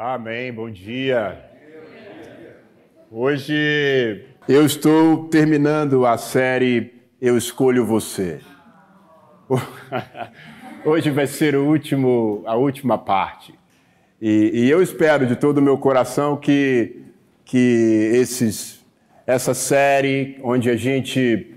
Amém, bom dia. Hoje eu estou terminando a série Eu Escolho Você. Hoje vai ser o último, a última parte. E, e eu espero de todo o meu coração que, que esses, essa série, onde a gente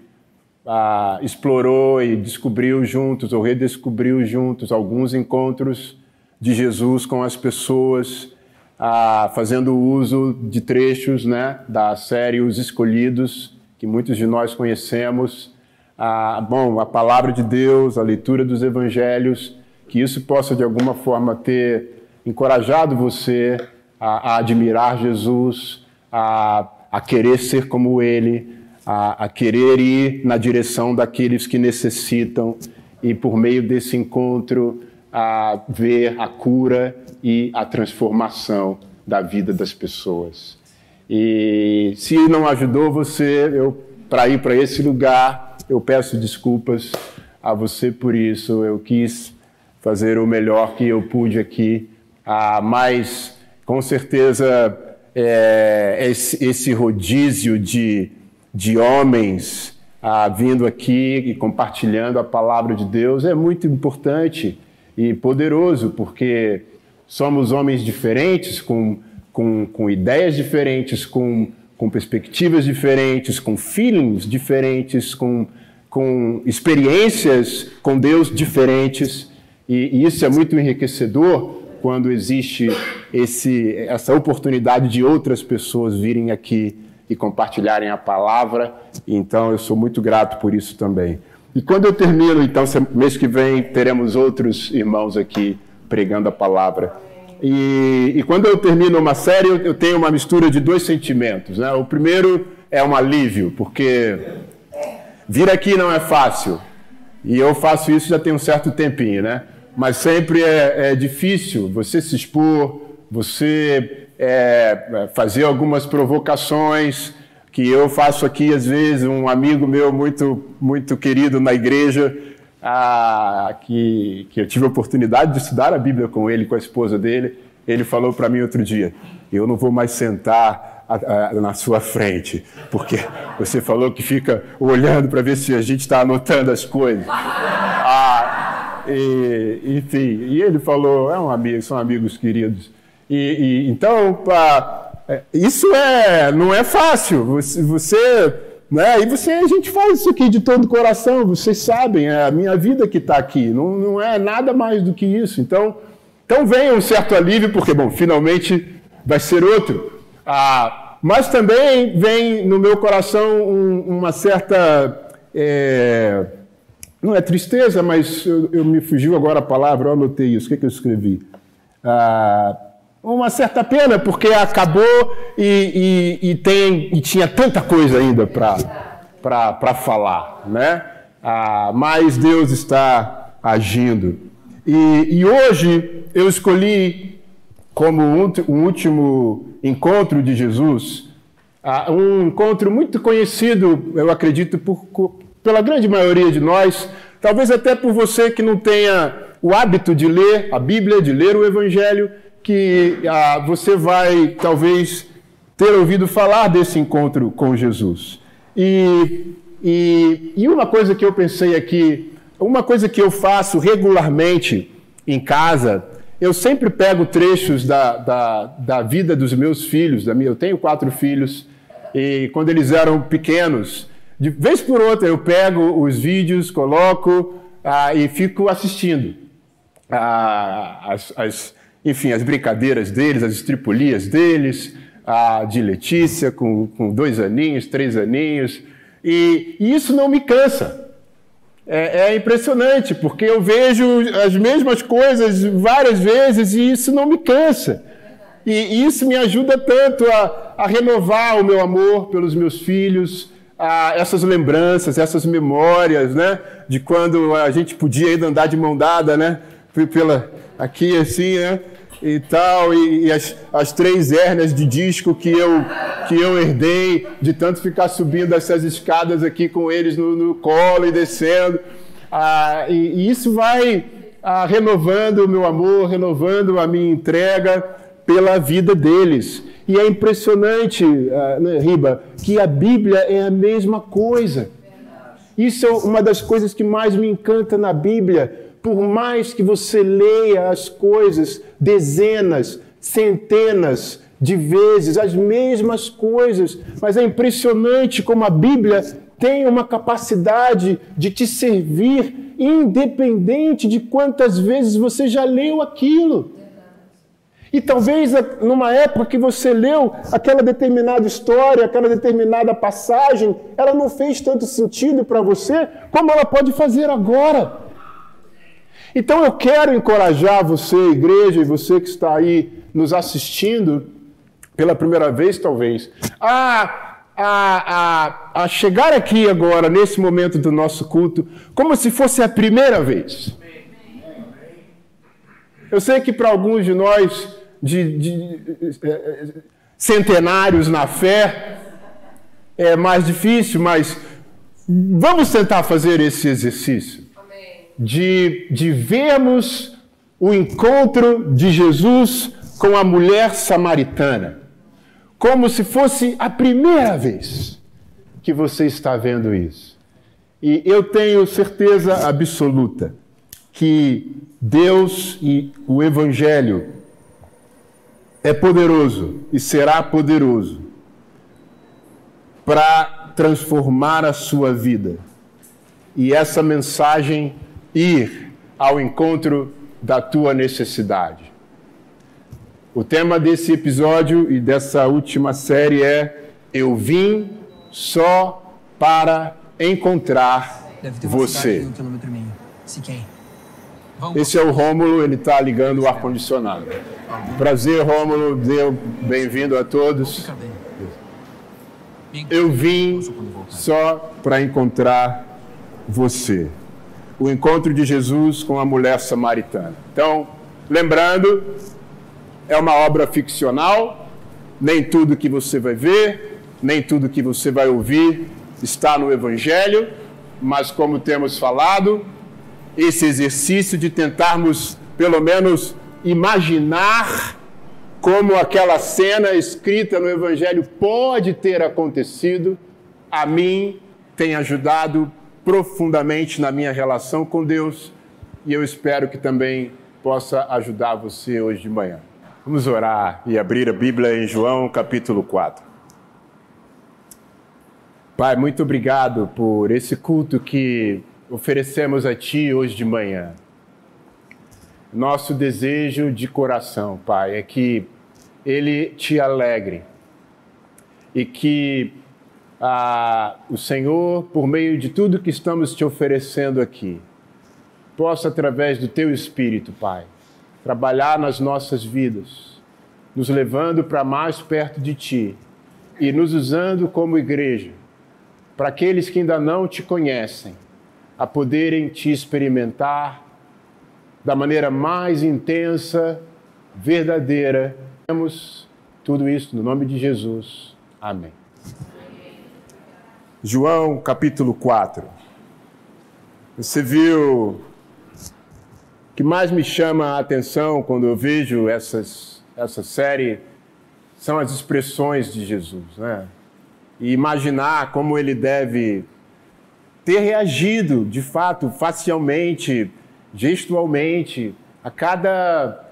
ah, explorou e descobriu juntos, ou redescobriu juntos, alguns encontros de Jesus com as pessoas, ah, fazendo uso de trechos né, da série Os Escolhidos, que muitos de nós conhecemos. Ah, bom, a palavra de Deus, a leitura dos evangelhos, que isso possa de alguma forma ter encorajado você a, a admirar Jesus, a, a, querer ser como Ele, a, a querer ir na direção daqueles que necessitam e por meio desse encontro a ver a cura e a transformação da vida das pessoas. E se não ajudou você eu para ir para esse lugar, eu peço desculpas a você por isso. Eu quis fazer o melhor que eu pude aqui, ah, mas com certeza é, esse, esse rodízio de, de homens ah, vindo aqui e compartilhando a palavra de Deus é muito importante e poderoso, porque somos homens diferentes, com, com, com ideias diferentes, com, com perspectivas diferentes, com feelings diferentes, com, com experiências com Deus diferentes, e, e isso é muito enriquecedor quando existe esse, essa oportunidade de outras pessoas virem aqui e compartilharem a palavra. Então, eu sou muito grato por isso também. E quando eu termino, então, mês que vem, teremos outros irmãos aqui pregando a palavra. E, e quando eu termino uma série, eu, tenho uma mistura de dois sentimentos. Né? O primeiro é um alívio, porque vir aqui não é fácil. E eu faço isso já tem um certo tempinho, né? Mas sempre é, é difícil você se expor, você é, fazer algumas provocações, que eu faço aqui às vezes um amigo meu muito muito querido na igreja ah, que, que eu tive a oportunidade de estudar a Bíblia com ele com a esposa dele ele falou para mim outro dia eu não vou mais sentar na sua frente porque você falou que fica olhando para ver se a gente está anotando as coisas. Ah, e, enfim e ele falou é um amigo são amigos queridos. E, e então para isso é, não é fácil. Você, você né? E você, a gente faz isso aqui de todo o coração. Vocês sabem, é a minha vida que está aqui. Não, não é nada mais do que isso. Então, então vem um certo alívio, porque, bom, finalmente vai ser outro. Ah, mas também vem no meu coração um, uma certa. É, não é tristeza, mas eu, eu, me fugiu agora a palavra, eu anotei isso. O que, é que eu escrevi? Ah, uma certa pena, porque acabou e, e, e tem, e tinha tanta coisa ainda para falar, né? Ah, mas Deus está agindo. E, e hoje eu escolhi como um, um último encontro de Jesus, ah, um encontro muito conhecido, eu acredito, por, pela grande maioria de nós, talvez até por você que não tenha o hábito de ler a Bíblia, de ler o Evangelho, que ah, você vai talvez ter ouvido falar desse encontro com Jesus. E, e, e uma coisa que eu pensei aqui, uma coisa que eu faço regularmente em casa, eu sempre pego trechos da, da, da vida dos meus filhos, da minha, eu tenho quatro filhos, e quando eles eram pequenos, de vez por outra eu pego os vídeos, coloco ah, e fico assistindo ah, as, as enfim, as brincadeiras deles, as estripulias deles, a de Letícia com, com dois aninhos, três aninhos, e, e isso não me cansa. É, é, impressionante, porque eu vejo as mesmas coisas várias vezes e isso não me cansa. E, isso me ajuda tanto a, a, renovar o meu amor pelos meus filhos, a, essas lembranças, essas memórias, né? De quando a gente podia ainda andar de mão dada, né? Pela, aqui assim, né? E tal, e, e as, as, três hérnias de disco que eu, que eu herdei, de tanto ficar subindo essas escadas aqui com eles no, no colo e descendo. Ah, e, e, isso vai ah, renovando o meu amor, renovando a minha entrega pela vida deles. E é impressionante, uh, né, Riba, que a Bíblia é a mesma coisa. Isso é uma das coisas que mais me encanta na Bíblia. Por mais que você leia as coisas dezenas, centenas de vezes, as mesmas coisas, mas é impressionante como a Bíblia tem uma capacidade de te servir, independente de quantas vezes você já leu aquilo. E talvez numa época que você leu aquela determinada história, aquela determinada passagem, ela não fez tanto sentido para você, como ela pode fazer agora. Então eu quero encorajar você, igreja, e você que está aí nos assistindo pela primeira vez, talvez, a, a, a, a chegar aqui agora, nesse momento do nosso culto, como se fosse a primeira vez. Eu sei que para alguns de nós de, de é, centenários na fé é mais difícil, mas vamos tentar fazer esse exercício de, de vermos o encontro de Jesus com a mulher samaritana, como se fosse a primeira vez que você está vendo isso. E eu tenho certeza absoluta que Deus e o Evangelho é poderoso e será poderoso para transformar a sua vida. E essa mensagem ir ao encontro da tua necessidade. O tema desse episódio e dessa última série é Eu vim só para encontrar você. Esse é o Rômulo, ele está ligando o ar-condicionado. Prazer, Rômulo, bem-vindo a todos. Eu vim só para encontrar você. O encontro de Jesus com a mulher samaritana. Então, lembrando, é uma obra ficcional, nem tudo que você vai ver, nem tudo que você vai ouvir está no Evangelho, mas como temos falado, esse exercício de tentarmos, pelo menos, imaginar como aquela cena escrita no Evangelho pode ter acontecido, a mim tem ajudado profundamente na minha relação com Deus e eu espero que também possa ajudar você hoje de manhã. Vamos orar e abrir a Bíblia em João capítulo 4. Pai, muito obrigado por esse culto que oferecemos a Ti hoje de manhã. Nosso desejo de coração, Pai, é que Ele te alegre e que o Senhor, por meio de tudo que estamos te oferecendo aqui, possa, através do Teu Espírito, Pai, trabalhar nas nossas vidas, nos levando para mais perto de Ti e nos usando como igreja, para aqueles que ainda não te conhecem a poderem te experimentar da maneira mais intensa, verdadeira. Temos tudo isso no nome de Jesus. Amém. João capítulo 4. Você viu que mais me chama a atenção quando eu vejo essas, essa série são as expressões de Jesus, né? E imaginar como ele deve ter reagido, de fato, facialmente, gestualmente, a cada,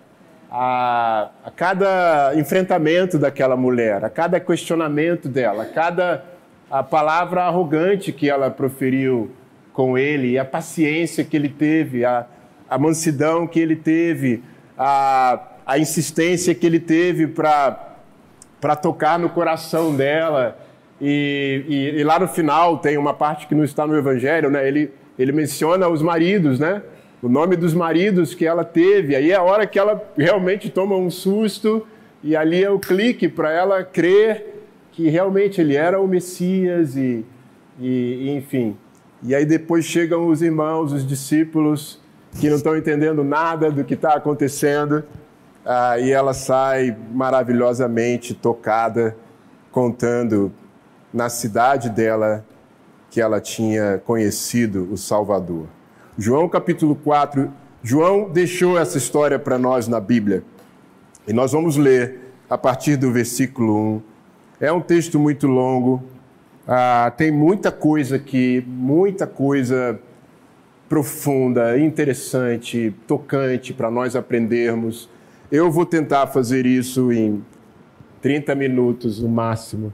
a, a cada enfrentamento daquela mulher, a cada questionamento dela, a cada a palavra arrogante que ela proferiu com ele, a paciência que ele teve, a, a mansidão que ele teve, a, a insistência que ele teve para tocar no coração dela e, e, e, lá no final tem uma parte que não está no Evangelho, né? Ele, ele menciona os maridos, né? O nome dos maridos que ela teve. Aí é a hora que ela realmente toma um susto e ali é o clique para ela crer que realmente ele era o Messias e, e, enfim. E aí depois chegam os irmãos, os discípulos que não estão entendendo nada do que está acontecendo. Ah, e ela sai maravilhosamente tocada, contando na cidade dela que ela tinha conhecido o Salvador. João capítulo 4, João deixou essa história para nós na Bíblia. E nós vamos ler a partir do versículo 1. É um texto muito longo, ah, tem muita coisa aqui, muita coisa profunda, interessante, tocante para nós aprendermos. Eu vou tentar fazer isso em 30 minutos no máximo.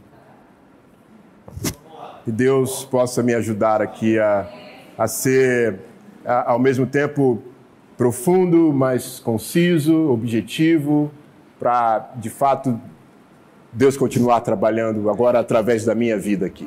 Que Deus possa me ajudar aqui a, a ser, a, ao mesmo tempo, profundo, mas conciso, objetivo, para de fato Deus continuar trabalhando agora através da minha vida aqui.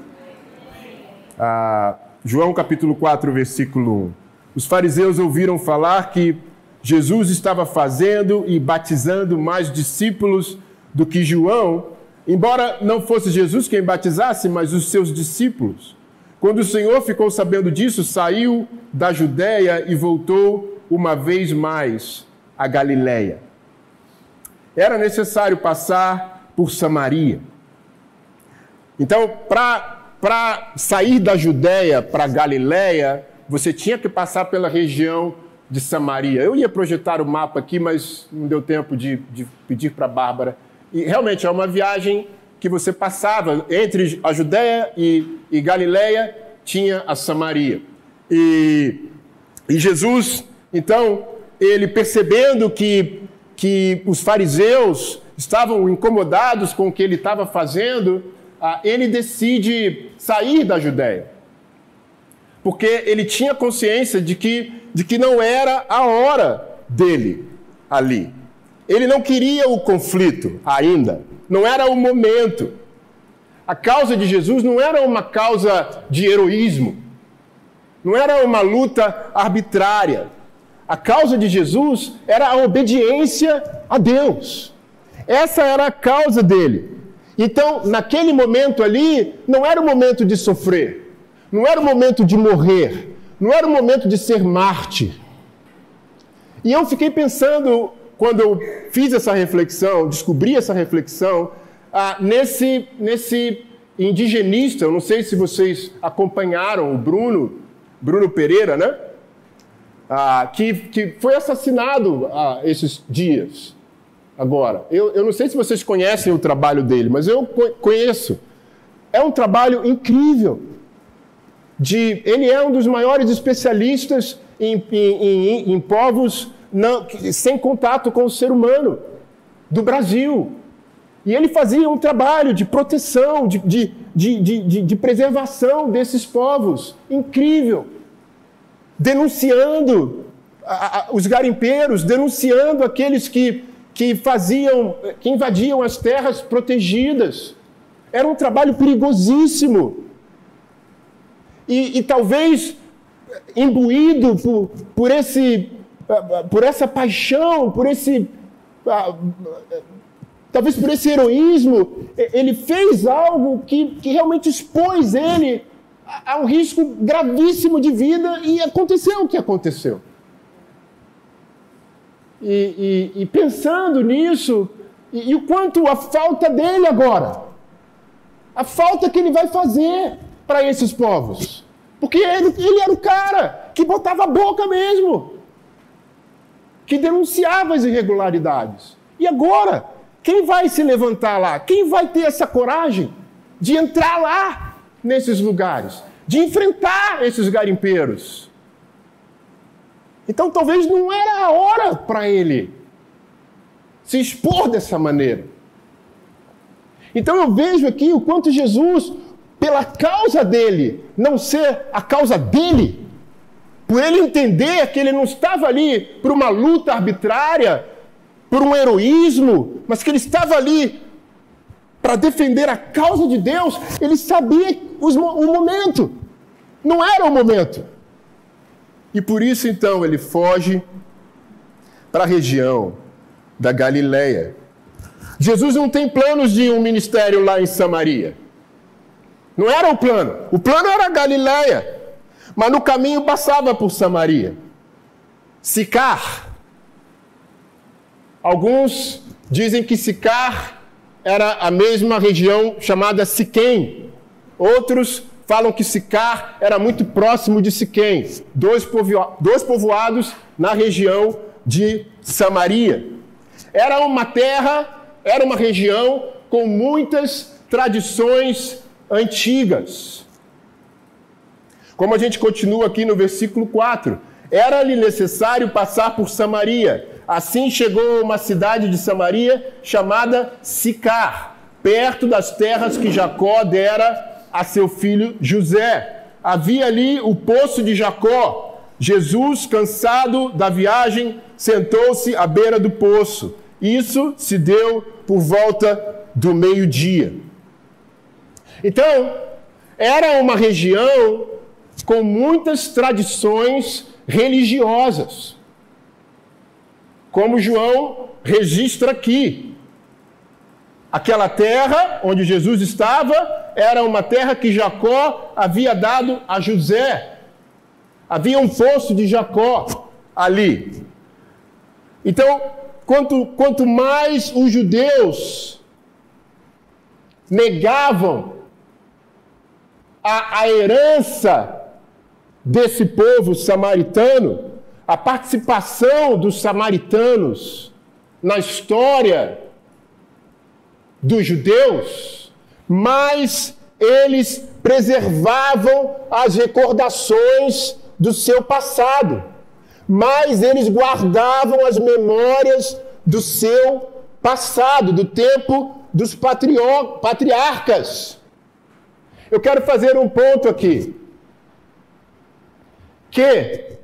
Ah, João capítulo 4, versículo 1. Os fariseus ouviram falar que Jesus estava fazendo e batizando mais discípulos do que João, embora não fosse Jesus quem batizasse, mas os seus discípulos. Quando o Senhor ficou sabendo disso, saiu da Judéia e voltou uma vez mais a Galiléia era necessário passar por Samaria. Então, para sair da Judéia para Galiléia, você tinha que passar pela região de Samaria. Eu ia projetar o mapa aqui, mas não deu tempo de, de pedir para a Bárbara. E realmente é uma viagem que você passava entre a Judéia e, e Galiléia, tinha a Samaria. E, e Jesus, então, ele percebendo que que os fariseus estavam incomodados com o que ele estava fazendo, ah, ele decide sair da Judéia. Porque ele tinha consciência de que, de que não era a hora dele ali. Ele não queria o conflito ainda, não era o momento. A causa de Jesus não era uma causa de heroísmo, não era uma luta arbitrária, a causa de Jesus era a obediência a Deus. Essa era a causa dele. Então, naquele momento ali, não era o momento de sofrer, não era o momento de morrer, não era o momento de ser mártir. E eu fiquei pensando, quando eu fiz essa reflexão, descobri essa reflexão, ah, nesse, nesse indigenista, eu não sei se vocês acompanharam o Bruno, Bruno Pereira, né? ah, que, que foi assassinado ah, esses dias. Agora, eu, eu não sei se vocês conhecem o trabalho dele, mas eu conheço. É um trabalho incrível. De, ele é um dos maiores especialistas em, em, em, em povos sem contato com o ser humano do Brasil. E ele fazia um trabalho de proteção, de, de, de, de, de preservação desses povos. Incrível denunciando a, a, os garimpeiros, denunciando aqueles que, que faziam, que invadiam as terras protegidas. Era um trabalho perigosíssimo. E, e talvez imbuído por, por, esse, por essa paixão, por esse. Talvez por esse heroísmo, ele fez algo que, que realmente expôs ele há um risco gravíssimo de vida e aconteceu o que aconteceu. E, e, e pensando nisso, e, e, o quanto a falta dele agora, a falta que ele vai fazer para esses povos. Porque ele, ele era o cara que botava a boca mesmo, que denunciava as irregularidades. E agora, quem vai se levantar lá? Quem vai ter essa coragem de entrar lá nesses lugares, de enfrentar esses garimpeiros. Então talvez não era a hora para ele se expor dessa maneira. Então eu vejo aqui o quanto Jesus, pela causa dele, não ser a causa dele, por ele entender que ele não estava ali por uma luta arbitrária, por um heroísmo, mas que ele estava ali para defender a causa de Deus, ele sabia o momento. Não era o momento. E por isso então ele foge para a região da Galileia. Jesus não tem planos de um ministério lá em Samaria. Não era o plano. O plano era a Galileia. Mas no caminho passava por Samaria. Sicar. Alguns dizem que Sicar era a mesma região chamada Siquém. Outros falam que Sicar era muito próximo de Siquém, dois, dois povoados na região de Samaria. Era uma terra, era uma região com muitas tradições antigas. Como a gente continua aqui no versículo 4, era-lhe necessário passar por Samaria. Assim chegou a uma cidade de Samaria chamada Sicar, perto das terras que Jacó dera a seu filho José. Havia ali o poço de Jacó. Jesus, cansado da viagem, sentou-se à beira do poço. Isso se deu por volta do meio-dia. Então, era uma região com muitas tradições religiosas. Como João registra aqui. Aquela terra onde Jesus estava era uma terra que Jacó havia dado a José. Havia um poço de Jacó ali. Então, quanto, quanto mais os judeus negavam a, a herança desse povo samaritano, a participação dos samaritanos na história dos judeus, mas eles preservavam as recordações do seu passado, mas eles guardavam as memórias do seu passado, do tempo dos patriarcas. Eu quero fazer um ponto aqui que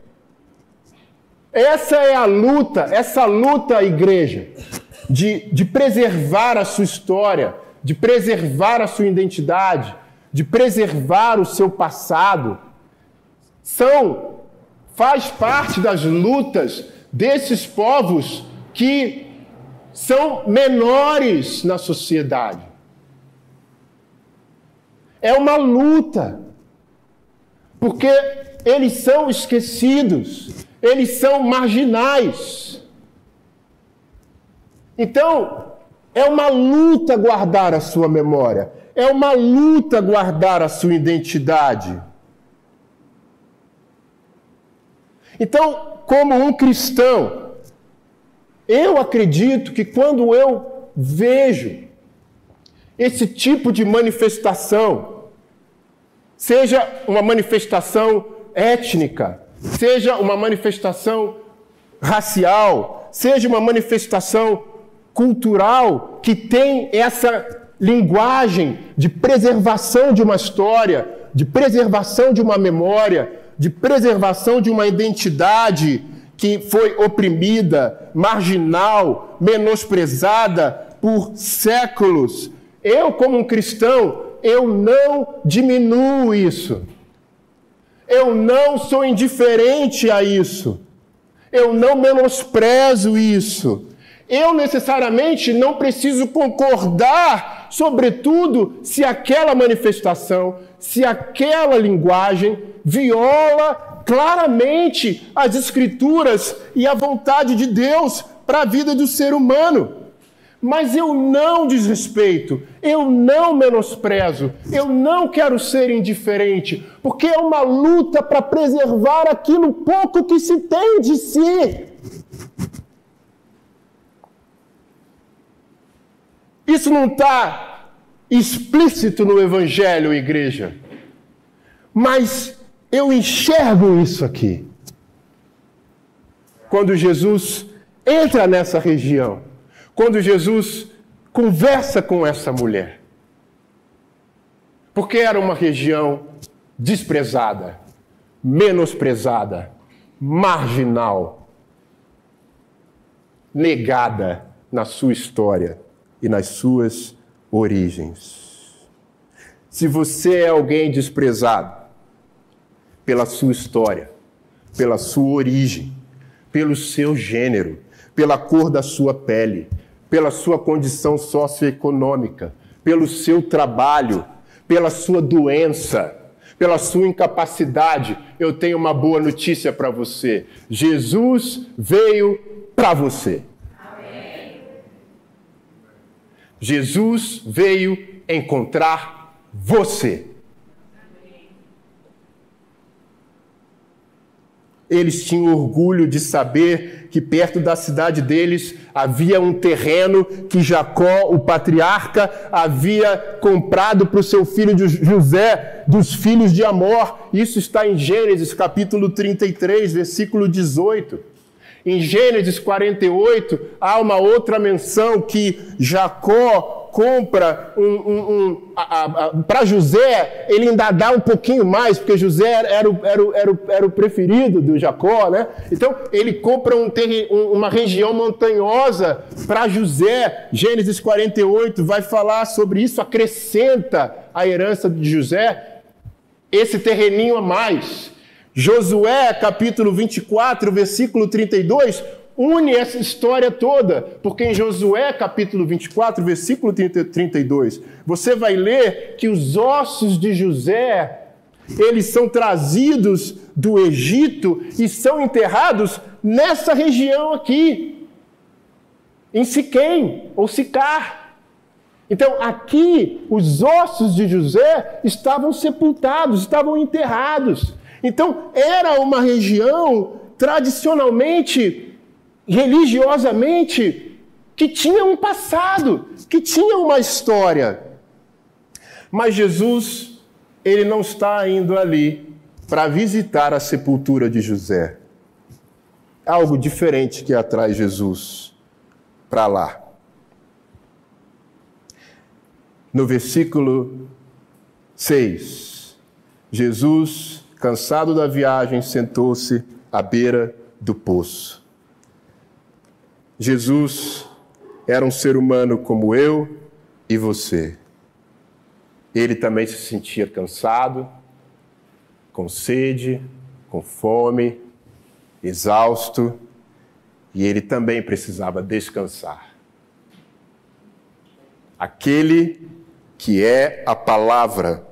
essa é a luta, essa luta, igreja, de, de preservar a sua história, de preservar a sua identidade, de preservar o seu passado, são, faz parte das lutas desses povos que são menores na sociedade. É uma luta, porque eles são esquecidos, eles são marginais. Então, é uma luta guardar a sua memória, é uma luta guardar a sua identidade. Então, como um cristão, eu acredito que quando eu vejo esse tipo de manifestação, seja uma manifestação étnica, seja uma manifestação racial, seja uma manifestação cultural que tem essa linguagem de preservação de uma história, de preservação de uma memória, de preservação de uma identidade que foi oprimida, marginal, menosprezada por séculos. Eu, como um cristão, eu não diminuo isso. Eu não sou indiferente a isso. Eu não menosprezo isso. Eu necessariamente não preciso concordar, sobretudo, se aquela manifestação, se aquela linguagem viola claramente as Escrituras e a vontade de Deus para a vida do ser humano. Mas eu não desrespeito, eu não menosprezo, eu não quero ser indiferente, porque é uma luta para preservar aquilo pouco que se tem de si. Isso não está explícito no Evangelho, igreja, mas eu enxergo isso aqui. Quando Jesus entra nessa região, quando Jesus conversa com essa mulher. Porque era uma região desprezada, menosprezada, marginal, negada na sua história e nas suas origens. Se você é alguém desprezado pela sua história, pela sua origem, pelo seu gênero, pela cor da sua pele, pela sua condição socioeconômica, pelo seu trabalho, pela sua doença, pela sua incapacidade, eu tenho uma boa notícia para você. Jesus veio para você. Amém. Jesus veio encontrar você. Eles tinham orgulho de saber que perto da cidade deles havia um terreno que Jacó, o patriarca, havia comprado para o seu filho José, dos filhos de Amor. Isso está em Gênesis capítulo 33, versículo 18. Em Gênesis 48, há uma outra menção que Jacó compra um, um, um para José, ele ainda dá um pouquinho mais, porque José era o, era o, era o, era o preferido do Jacó, né? Então, ele compra um, uma região montanhosa para José. Gênesis 48 vai falar sobre isso, acrescenta a herança de José esse terreninho a mais. Josué, capítulo 24, versículo 32, une essa história toda, porque em Josué capítulo 24, versículo 32, você vai ler que os ossos de José, eles são trazidos do Egito e são enterrados nessa região aqui, em Siquém, ou Sicar. Então, aqui, os ossos de José estavam sepultados, estavam enterrados. Então, era uma região tradicionalmente religiosamente que tinha um passado, que tinha uma história. Mas Jesus, ele não está indo ali para visitar a sepultura de José. Algo diferente que atrai Jesus para lá. No versículo 6, Jesus, cansado da viagem, sentou-se à beira do poço. Jesus era um ser humano como eu e você. Ele também se sentia cansado, com sede, com fome, exausto, e ele também precisava descansar. Aquele que é a palavra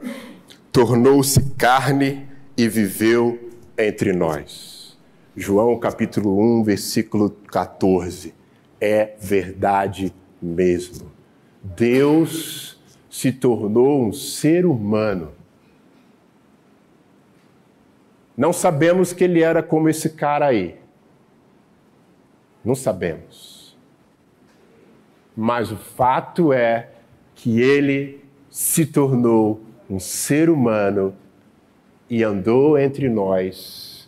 tornou-se carne e viveu entre nós. João capítulo 1, versículo 14. É verdade mesmo. Deus se tornou um ser humano. Não sabemos que ele era como esse cara aí. Não sabemos. Mas o fato é que ele se tornou um ser humano e andou entre nós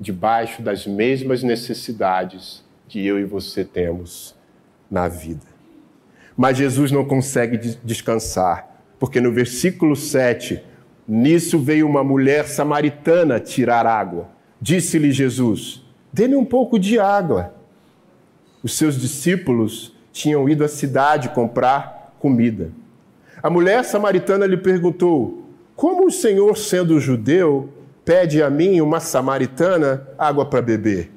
debaixo das mesmas necessidades que eu e você temos na vida. Mas Jesus não consegue descansar, porque no versículo 7, nisso veio uma mulher samaritana tirar água. Disse-lhe Jesus: Dê-me um pouco de água. Os seus discípulos tinham ido à cidade comprar comida. A mulher samaritana lhe perguntou: Como o Senhor, sendo judeu, pede a mim, uma samaritana, água para beber,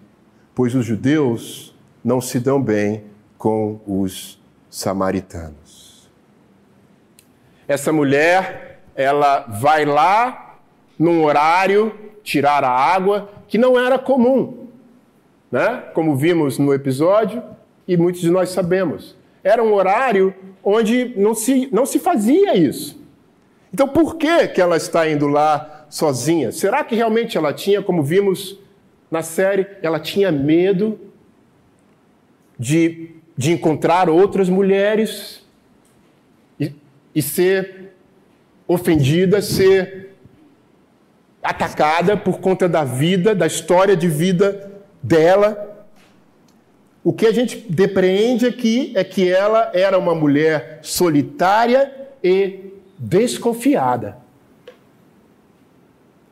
pois os judeus não se dão bem com os samaritanos. Essa mulher, ela vai lá num horário tirar a água que não era comum, né? Como vimos no episódio e muitos de nós sabemos. Era um horário onde não se, não se fazia isso. Então, por que, que ela está indo lá sozinha? Será que realmente ela tinha, como vimos na série, ela tinha medo de, de encontrar outras mulheres e, e ser ofendida, ser atacada por conta da vida, da história de vida dela? O que a gente depreende aqui é que ela era uma mulher solitária e desconfiada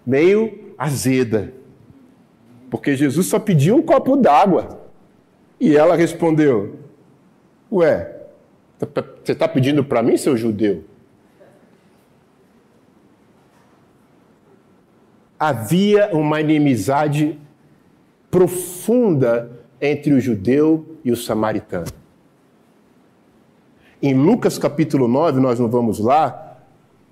meio azeda. Porque Jesus só pediu um copo d'água. E ela respondeu: Ué, você está pedindo para mim, seu judeu? Havia uma inimizade profunda entre o judeu e o samaritano. Em Lucas capítulo 9, nós não vamos lá,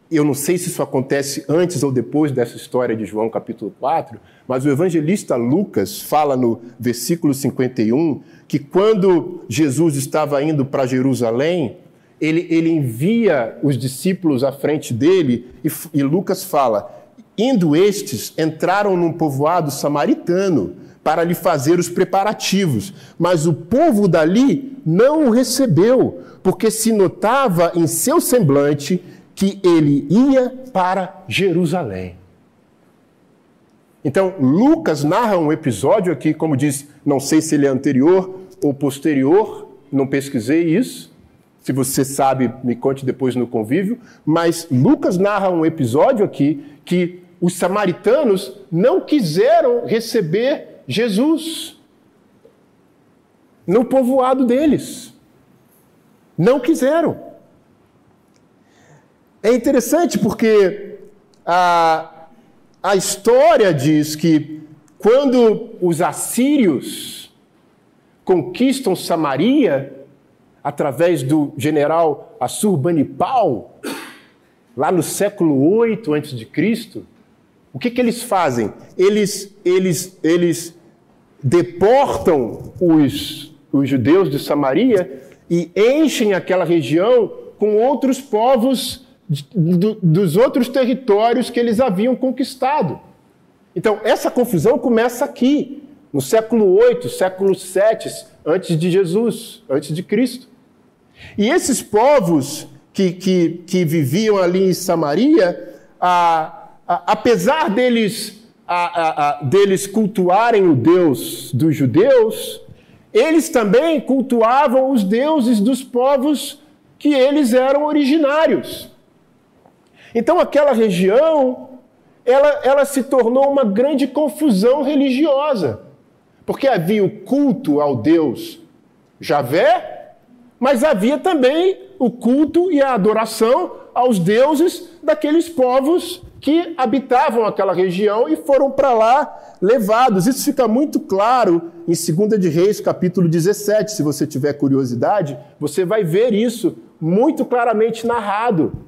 eu não sei se isso acontece antes ou depois dessa história de João capítulo 4, mas o evangelista Lucas fala no versículo 51 que quando Jesus estava indo para Jerusalém, ele, ele envia os discípulos à frente dele e, e Lucas fala: Indo estes, entraram num povoado samaritano para lhe fazer os preparativos, mas o povo dali não o recebeu, porque se notava em seu semblante que ele ia para Jerusalém. Então, Lucas narra um episódio aqui, como diz, não sei se ele é anterior ou posterior, não pesquisei isso. Se você sabe, me conte depois no convívio. Mas Lucas narra um episódio aqui que os samaritanos não quiseram receber Jesus no povoado deles. Não quiseram. É interessante porque a, a história diz que quando os assírios conquistam Samaria, através do general Assurbanipal, lá no século 8 a.C., o que, que eles fazem? Eles, eles, eles deportam os, os judeus de Samaria e enchem aquela região com outros povos dos outros territórios que eles haviam conquistado. Então, essa confusão começa aqui, no século 8, século 7, antes de Jesus, antes de Cristo. E esses povos que, que, que viviam ali em Samaria, a, a, apesar deles, a, deles cultuarem o Deus dos judeus, eles também cultuavam os deuses dos povos que eles eram originários. Então aquela região, ela, ela se tornou uma grande confusão religiosa, porque havia o culto ao Deus Javé, mas havia também o culto e a adoração aos deuses daqueles povos que habitavam aquela região e foram para lá levados. Isso fica muito claro em 2 de Reis, capítulo 17. Se você tiver curiosidade, você vai ver isso muito claramente narrado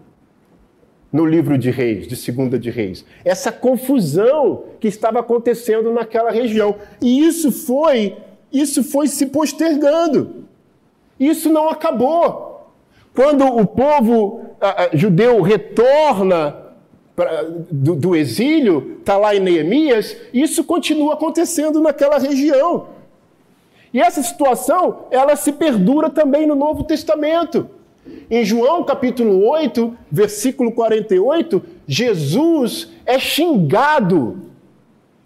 no livro de Reis, de Segunda de Reis. Essa confusão que estava acontecendo naquela região. E isso foi, isso foi se postergando. Isso não acabou. Quando o povo judeu retorna pra, do, do exílio, está lá em Neemias, isso continua acontecendo naquela região. E essa situação, ela se perdura também no Novo Testamento. Em João capítulo 8, versículo 48, Jesus é xingado,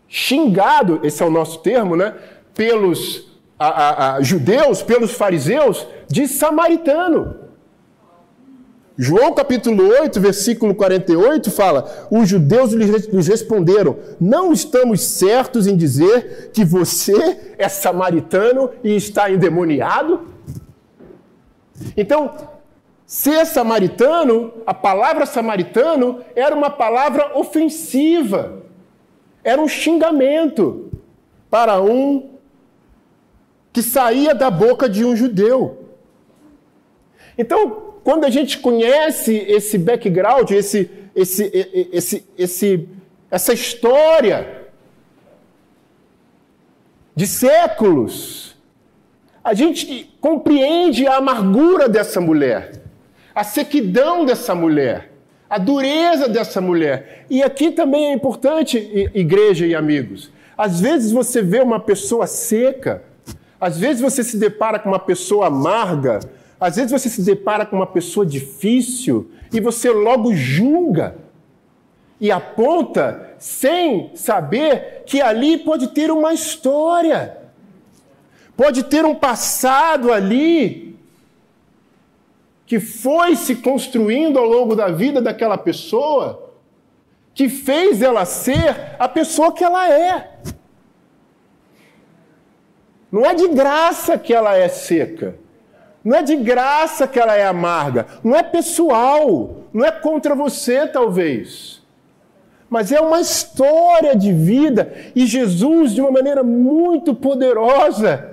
xingado, esse é o nosso termo, né? Pelos a, a, a, judeus, pelos fariseus, de samaritano. João capítulo 8, versículo 48 fala: Os judeus lhes responderam: Não estamos certos em dizer que você é samaritano e está endemoniado? Então, Ser samaritano, a palavra samaritano era uma palavra ofensiva, era um xingamento para um que saía da boca de um judeu. Então, quando a gente conhece esse background, esse, esse, esse, esse, essa história de séculos, a gente compreende a amargura dessa mulher a sequidão dessa mulher, a dureza dessa mulher. E aqui também é importante, igreja e amigos, às vezes você vê uma pessoa seca, às vezes você se depara com uma pessoa amarga, às vezes você se depara com uma pessoa difícil e você logo julga e aponta sem saber que ali pode ter uma história, pode ter um passado ali que foi se construindo ao longo da vida daquela pessoa, que fez ela ser a pessoa que ela é. Não é de graça que ela é seca. Não é de graça que ela é amarga. Não é pessoal. Não é contra você, talvez. Mas é uma história de vida. E Jesus, de uma maneira muito poderosa,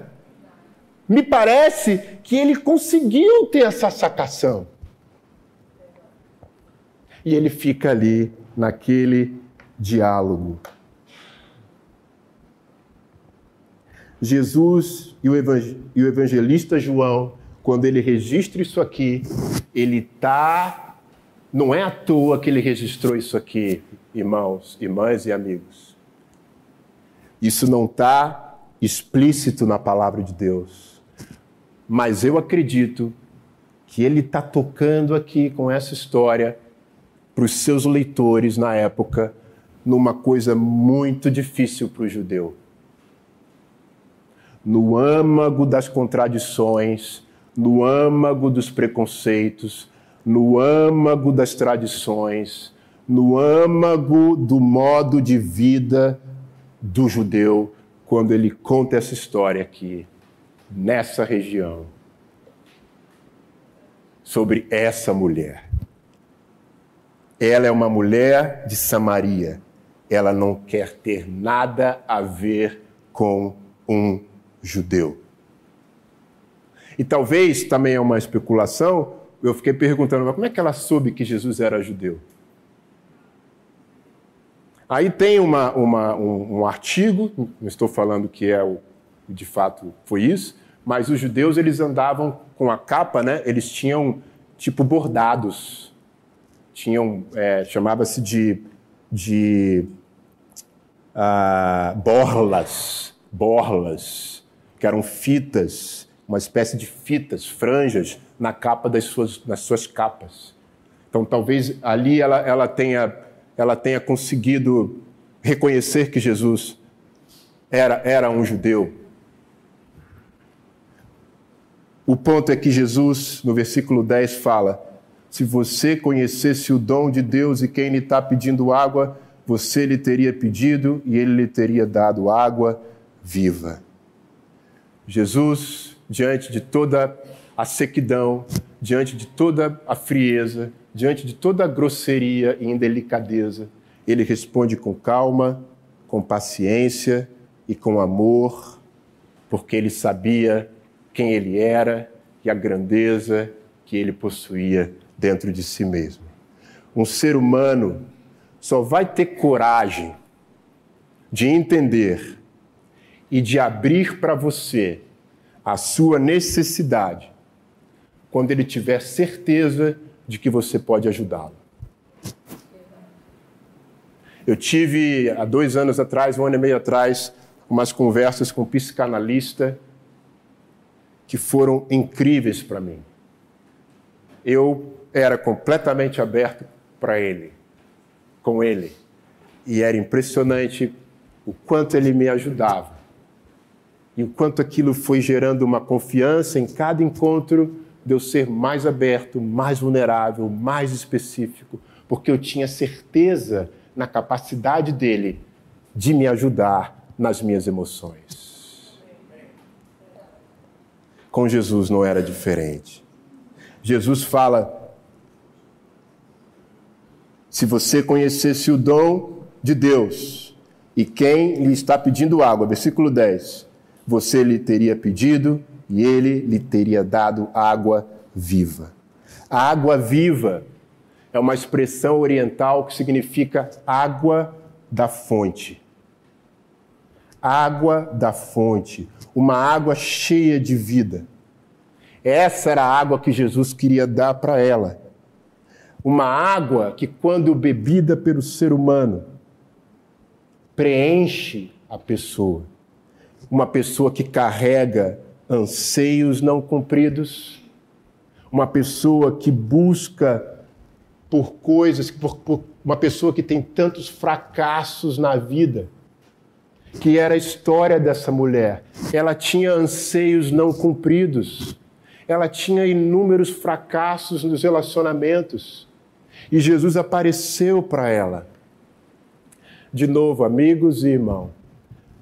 me parece que ele conseguiu ter essa sacação. E ele fica ali naquele diálogo. Jesus e o evangelista João, quando ele registra isso aqui, ele tá não é à toa que ele registrou isso aqui. irmãos, irmãs e amigos, isso não está explícito na palavra de Deus, mas eu acredito que ele está tocando aqui com essa história para os seus leitores na época numa coisa muito difícil para o judeu. No âmago das contradições, no âmago dos preconceitos, no âmago das tradições, no âmago do modo de vida do judeu, quando ele conta essa história aqui, nessa região, sobre essa mulher. Ela é uma mulher de Samaria. Ela não quer ter nada a ver com um judeu. E talvez também é uma especulação, eu fiquei perguntando, mas como é que ela soube que Jesus era judeu? Aí tem uma, uma, um, um, artigo, não estou falando que é o, de fato foi isso, mas os judeus eles andavam com a capa, né? Eles tinham tipo bordados, tinham é, chamava-se de, de uh, borlas, borlas, que eram fitas, uma espécie de fitas, franjas na capa das suas, nas suas capas. Então talvez ali ela, ela tenha ela tenha conseguido reconhecer que Jesus era, era um judeu. O ponto é que Jesus, no versículo 10, fala: se você conhecesse o dom de Deus e quem lhe está pedindo água, você lhe teria pedido e ele lhe teria dado água viva. Jesus, diante de toda a sequidão, diante de toda a frieza, diante de toda a grosseria e indelicadeza, ele responde com calma, com paciência e com amor, porque ele sabia quem ele era e a grandeza que ele possuía dentro de si mesmo. Um ser humano só vai ter coragem de entender e de abrir para você a sua necessidade quando ele tiver certeza de que você pode ajudá-lo. Eu tive, há dois anos atrás, um ano e meio atrás, umas conversas com um psicanalista que foram incríveis para mim. Eu era completamente aberto para ele, com ele, e era impressionante o quanto ele me ajudava e o quanto aquilo foi gerando uma confiança em cada encontro de eu ser mais aberto, mais vulnerável, mais específico, porque eu tinha certeza na capacidade dele de me ajudar nas minhas emoções. Com Jesus não era diferente. Jesus fala: se você conhecesse o dom de Deus e quem lhe está pedindo água, versículo 10, você lhe teria pedido e ele lhe teria dado água viva. A água viva é uma expressão oriental que significa água da fonte. Água da fonte, uma água cheia de vida. Essa era a água que Jesus queria dar para ela. Uma água que, quando bebida pelo ser humano, preenche a pessoa. Uma pessoa que carrega anseios não cumpridos, uma pessoa que busca por coisas, por, por uma pessoa que tem tantos fracassos na vida, que era a história dessa mulher. Ela tinha anseios não cumpridos, ela tinha inúmeros fracassos nos relacionamentos. E Jesus apareceu para ela. De novo, amigos e irmãos,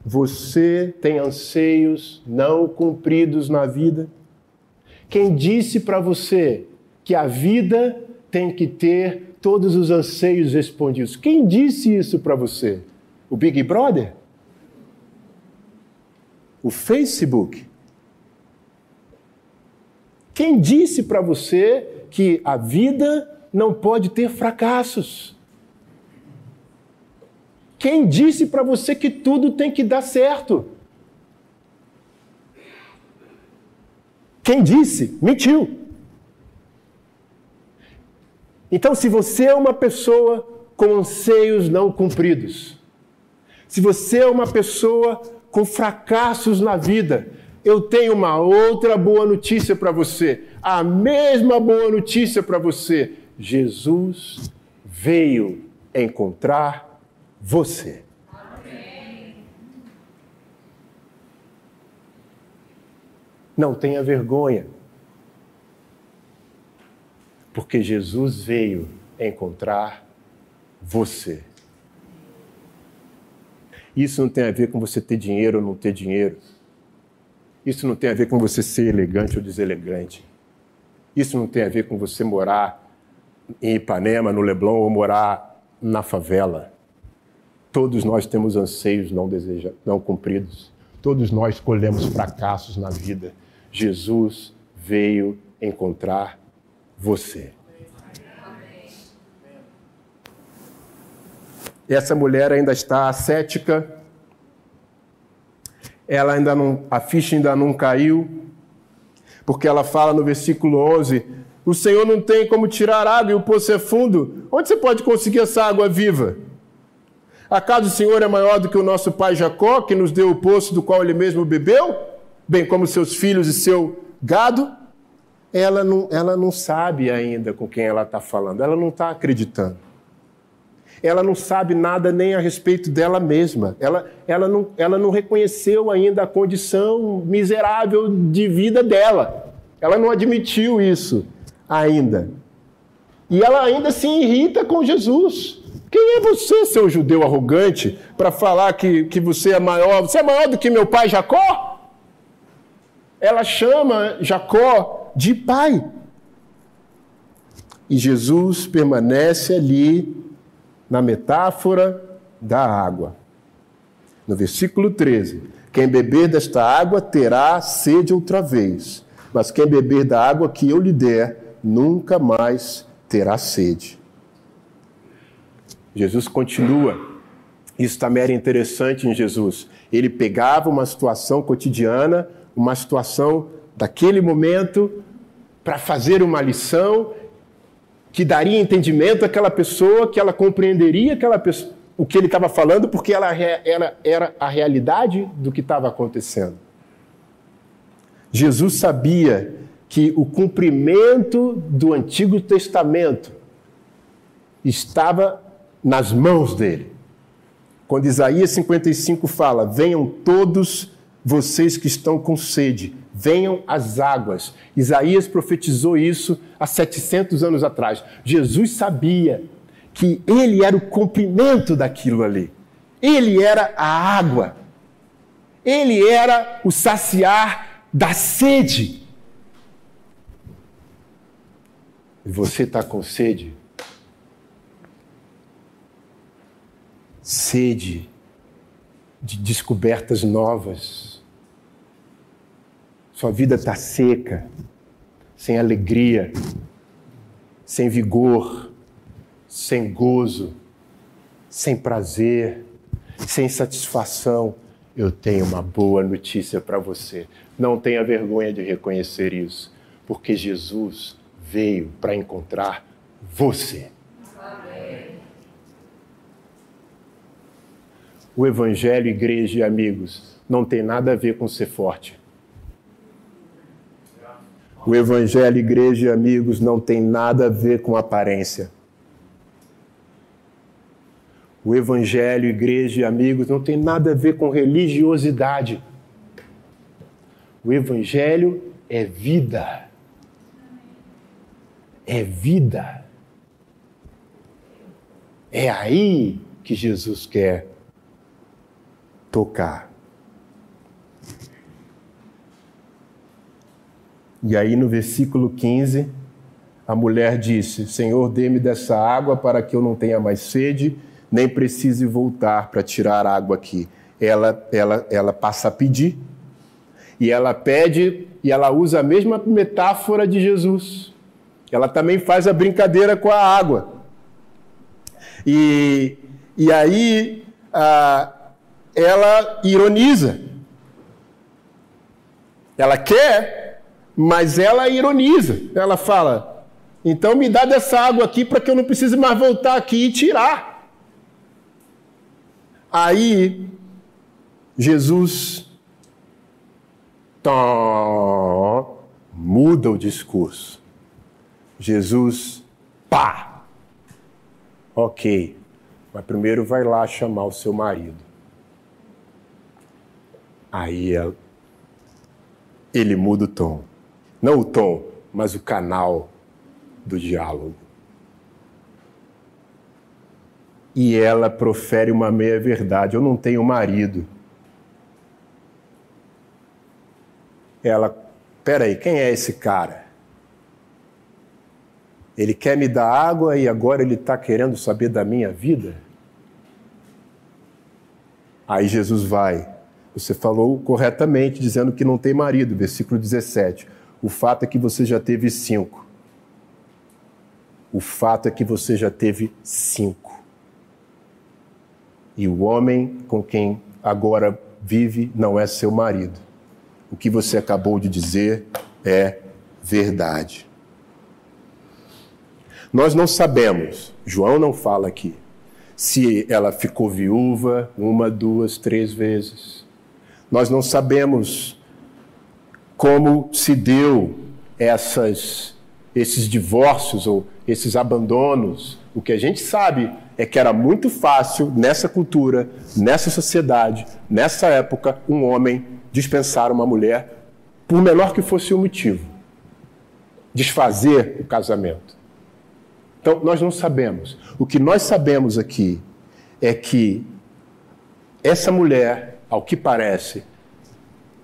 você tem anseios não cumpridos na vida? Quem disse para você que a vida tem que ter todos os anseios respondidos? Quem disse isso para você? O Big Brother? O Facebook? Quem disse para você que a vida não pode ter fracassos? Quem disse para você que tudo tem que dar certo? Quem disse? Mentiu. Então, se você é uma pessoa com anseios não cumpridos. Se você é uma pessoa com fracassos na vida, eu tenho uma outra boa notícia para você. A mesma boa notícia para você. Jesus veio encontrar você. Amém. Não tenha vergonha, porque Jesus veio encontrar você. Isso não tem a ver com você ter dinheiro ou não ter dinheiro. Isso não tem a ver com você ser elegante ou deselegante. Isso não tem a ver com você morar em Ipanema, no Leblon, ou morar na favela. Todos nós temos anseios não, deseja, não cumpridos. Todos nós colhemos fracassos na vida. Jesus veio encontrar você. Essa mulher ainda está ascética, ela ainda não, a ficha ainda não caiu, porque ela fala no versículo 11: O Senhor não tem como tirar água e o poço é fundo. Onde você pode conseguir essa água viva? Acaso o Senhor é maior do que o nosso pai Jacó, que nos deu o poço do qual ele mesmo bebeu, bem como seus filhos e seu gado? Ela não, ela não sabe ainda com quem ela está falando, ela não está acreditando ela não sabe nada nem a respeito dela mesma. Ela, ela, não, ela não reconheceu ainda a condição miserável de vida dela. Ela não admitiu isso ainda. E ela ainda se irrita com Jesus. Quem é você, seu judeu arrogante, para falar que, que você é maior? Você é maior do que meu pai Jacó? Ela chama Jacó de pai. E Jesus permanece ali na metáfora da água. No versículo 13: Quem beber desta água terá sede outra vez, mas quem beber da água que eu lhe der, nunca mais terá sede. Jesus continua. Isso também era interessante em Jesus. Ele pegava uma situação cotidiana, uma situação daquele momento, para fazer uma lição que daria entendimento àquela pessoa, que ela compreenderia aquela pessoa, o que ele estava falando, porque ela, ela era a realidade do que estava acontecendo. Jesus sabia que o cumprimento do Antigo Testamento estava nas mãos dele. Quando Isaías 55 fala: Venham todos vocês que estão com sede, venham as águas. Isaías profetizou isso há 700 anos atrás. Jesus sabia que ele era o cumprimento daquilo ali. Ele era a água. Ele era o saciar da sede. E você está com sede? Sede de descobertas novas sua vida está seca, sem alegria, sem vigor, sem gozo, sem prazer, sem satisfação. Eu tenho uma boa notícia para você. Não tenha vergonha de reconhecer isso, porque Jesus veio para encontrar você. O Evangelho, igreja e amigos, não tem nada a ver com ser forte. O Evangelho, igreja e amigos, não tem nada a ver com aparência. O Evangelho, igreja e amigos, não tem nada a ver com religiosidade. O Evangelho é vida. É vida. É aí que Jesus quer tocar. E aí no versículo 15, a mulher disse: Senhor, dê-me dessa água para que eu não tenha mais sede, nem precise voltar para tirar água aqui. Ela, ela, ela passa a pedir. E ela pede e ela usa a mesma metáfora de Jesus. Ela também faz a brincadeira com a água. E, e aí a, ela ironiza. Ela quer mas ela ironiza. Ela fala: então me dá dessa água aqui para que eu não precise mais voltar aqui e tirar. Aí, Jesus tó, muda o discurso. Jesus, pá! Ok, mas primeiro vai lá chamar o seu marido. Aí ele muda o tom. Não o tom, mas o canal do diálogo. E ela profere uma meia-verdade: Eu não tenho marido. Ela, peraí, quem é esse cara? Ele quer me dar água e agora ele está querendo saber da minha vida? Aí Jesus vai. Você falou corretamente, dizendo que não tem marido, versículo 17. O fato é que você já teve cinco. O fato é que você já teve cinco. E o homem com quem agora vive não é seu marido. O que você acabou de dizer é verdade. Nós não sabemos, João não fala aqui, se ela ficou viúva uma, duas, três vezes. Nós não sabemos como se deu essas, esses divórcios ou esses abandonos. O que a gente sabe é que era muito fácil nessa cultura, nessa sociedade, nessa época, um homem dispensar uma mulher, por menor que fosse o motivo, desfazer o casamento. Então, nós não sabemos. O que nós sabemos aqui é que essa mulher, ao que parece,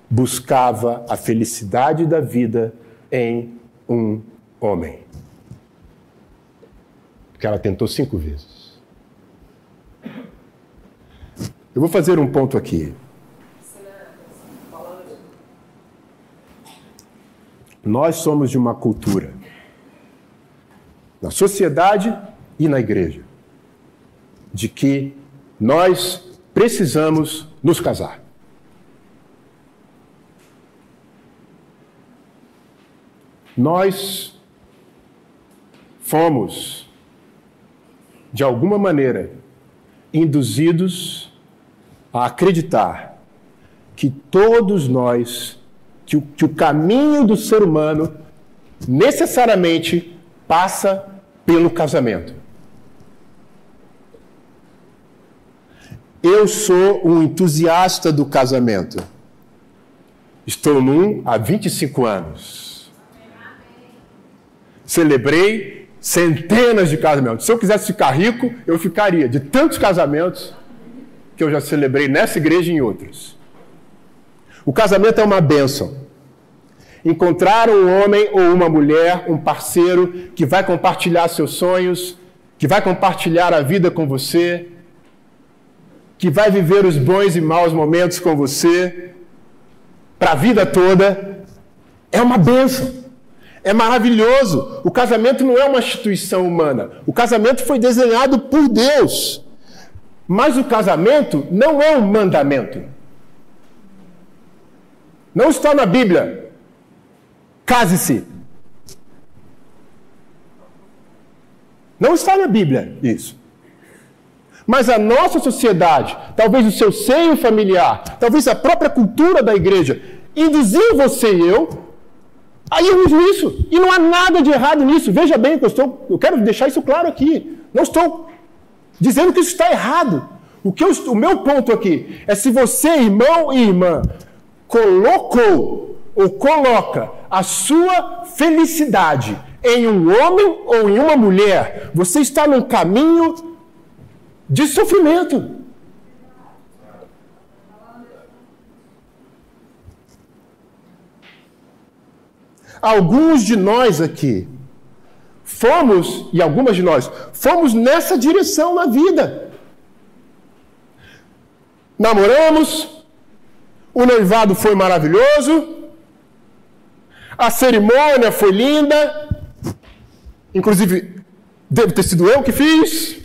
buscava a felicidade da vida em um homem. Porque ela tentou cinco vezes. Eu vou fazer um ponto aqui. Nós somos de uma cultura, na sociedade e na igreja, de que nós precisamos nos casar. Nós fomos, de alguma maneira, induzidos a acreditar que todos nós, que o, que o caminho do ser humano necessariamente passa pelo casamento. Eu sou um entusiasta do casamento. Estou num há 25 anos. Celebrei centenas de casamentos. Se eu quisesse ficar rico, eu ficaria de tantos casamentos que eu já celebrei nessa igreja e em outras. O casamento é uma bênção. Encontrar um homem ou uma mulher, um parceiro que vai compartilhar seus sonhos, que vai compartilhar a vida com você, que vai viver os bons e maus momentos com você, para a vida toda, é uma bênção. É maravilhoso. O casamento não é uma instituição humana. O casamento foi desenhado por Deus. Mas o casamento não é um mandamento. Não está na Bíblia. Case-se. Não está na Bíblia isso. Mas a nossa sociedade, talvez o seu seio familiar, talvez a própria cultura da igreja, induziu você e eu Aí eu uso isso. E não há nada de errado nisso. Veja bem que eu estou. Eu quero deixar isso claro aqui. Não estou dizendo que isso está errado. O, que eu, o meu ponto aqui é se você, irmão e irmã, colocou ou coloca a sua felicidade em um homem ou em uma mulher, você está num caminho de sofrimento. Alguns de nós aqui fomos, e algumas de nós, fomos nessa direção na vida. Namoramos, o noivado foi maravilhoso, a cerimônia foi linda, inclusive, deve ter sido eu que fiz.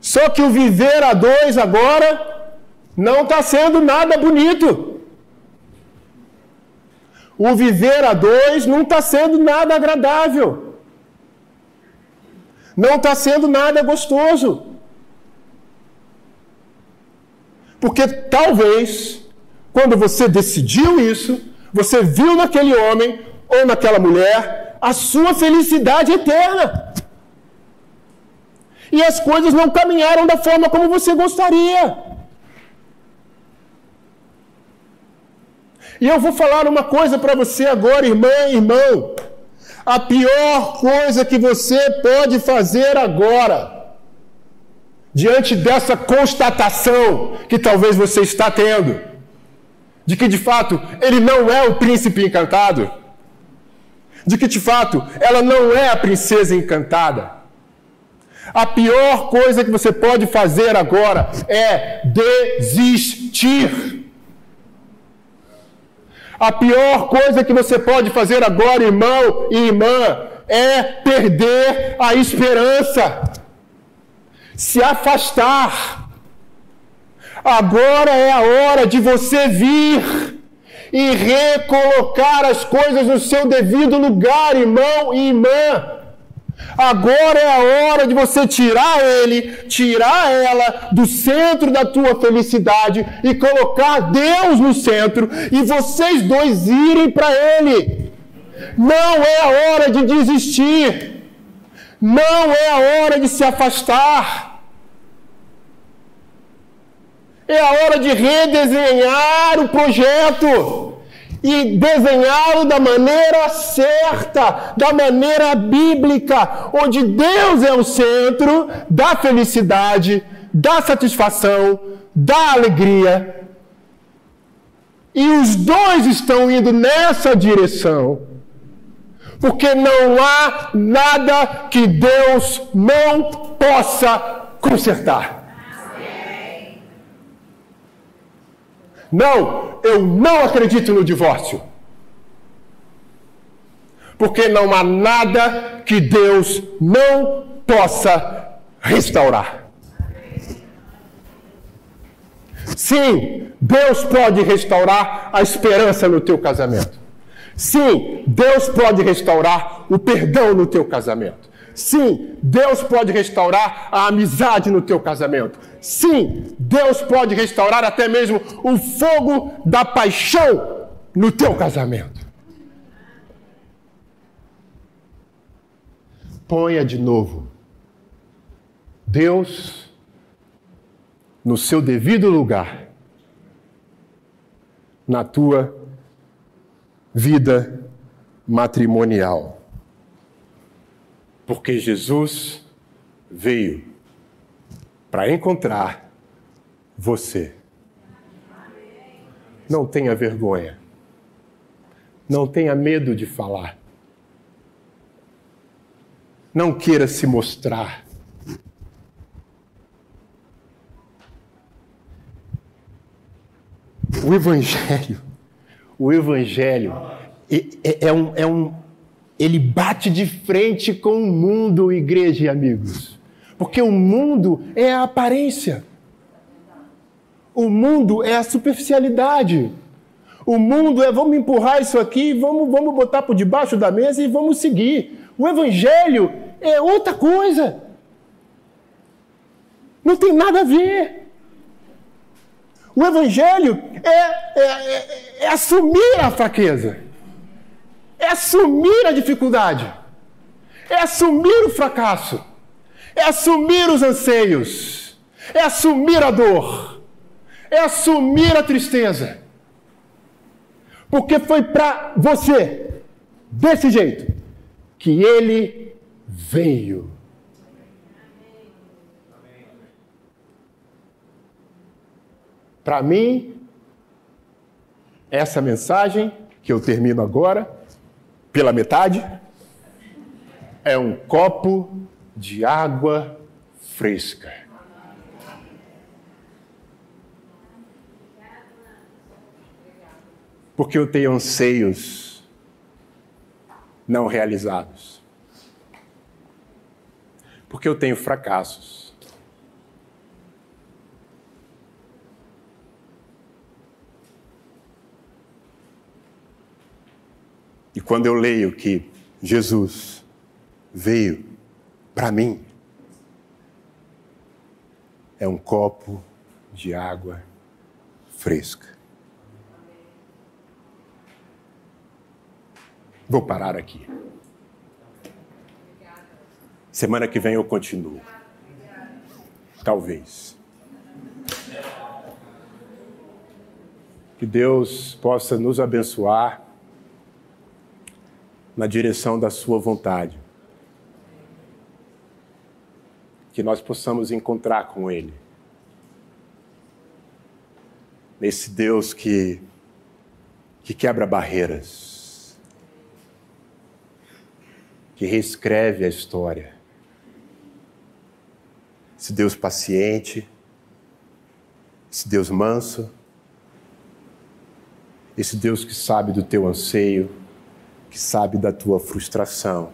Só que o viver a dois agora não está sendo nada bonito. O viver a dois não está sendo nada agradável. Não está sendo nada gostoso. Porque talvez, quando você decidiu isso, você viu naquele homem ou naquela mulher a sua felicidade eterna. E as coisas não caminharam da forma como você gostaria. E eu vou falar uma coisa para você agora, irmã irmão. A pior coisa que você pode fazer agora, diante dessa constatação que talvez você está tendo, de que de fato ele não é o príncipe encantado, de que de fato ela não é a princesa encantada. A pior coisa que você pode fazer agora é desistir. A pior coisa que você pode fazer agora, irmão e irmã, é perder a esperança, se afastar. Agora é a hora de você vir e recolocar as coisas no seu devido lugar, irmão e irmã. Agora é a hora de você tirar ele, tirar ela do centro da tua felicidade e colocar Deus no centro e vocês dois irem para ele. Não é a hora de desistir. Não é a hora de se afastar. É a hora de redesenhar o projeto e desenhá-lo da maneira certa, da maneira bíblica, onde Deus é o centro da felicidade, da satisfação, da alegria. E os dois estão indo nessa direção. Porque não há nada que Deus não possa consertar. Não, eu não acredito no divórcio. Porque não há nada que Deus não possa restaurar. Sim, Deus pode restaurar a esperança no teu casamento. Sim, Deus pode restaurar o perdão no teu casamento. Sim, Deus pode restaurar a amizade no teu casamento. Sim, Deus pode restaurar até mesmo o fogo da paixão no teu casamento. Ponha de novo Deus no seu devido lugar na tua vida matrimonial. Porque Jesus veio para encontrar você. Não tenha vergonha. Não tenha medo de falar. Não queira se mostrar. O Evangelho, o Evangelho é, é, um, é um. Ele bate de frente com o mundo, igreja e amigos. Porque o mundo é a aparência. O mundo é a superficialidade. O mundo é vamos empurrar isso aqui, vamos, vamos botar por debaixo da mesa e vamos seguir. O evangelho é outra coisa. Não tem nada a ver. O evangelho é, é, é, é assumir a fraqueza, é assumir a dificuldade, é assumir o fracasso é assumir os anseios, é assumir a dor, é assumir a tristeza. Porque foi para você, desse jeito, que ele veio. Para mim, essa mensagem, que eu termino agora, pela metade, é um copo de água fresca. Porque eu tenho anseios não realizados. Porque eu tenho fracassos. E quando eu leio que Jesus veio para mim. é um copo de água fresca. Vou parar aqui. Semana que vem eu continuo. Talvez. Que Deus possa nos abençoar na direção da Sua vontade. Que nós possamos encontrar com Ele. Nesse Deus que, que quebra barreiras, que reescreve a história. Esse Deus paciente, esse Deus manso, esse Deus que sabe do teu anseio, que sabe da tua frustração,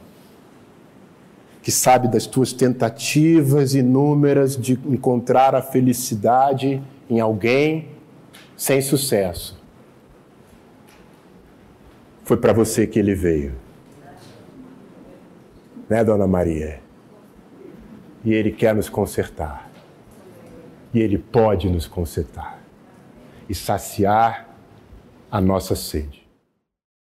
que sabe das tuas tentativas inúmeras de encontrar a felicidade em alguém sem sucesso. Foi para você que ele veio. Né, Dona Maria? E ele quer nos consertar. E ele pode nos consertar e saciar a nossa sede.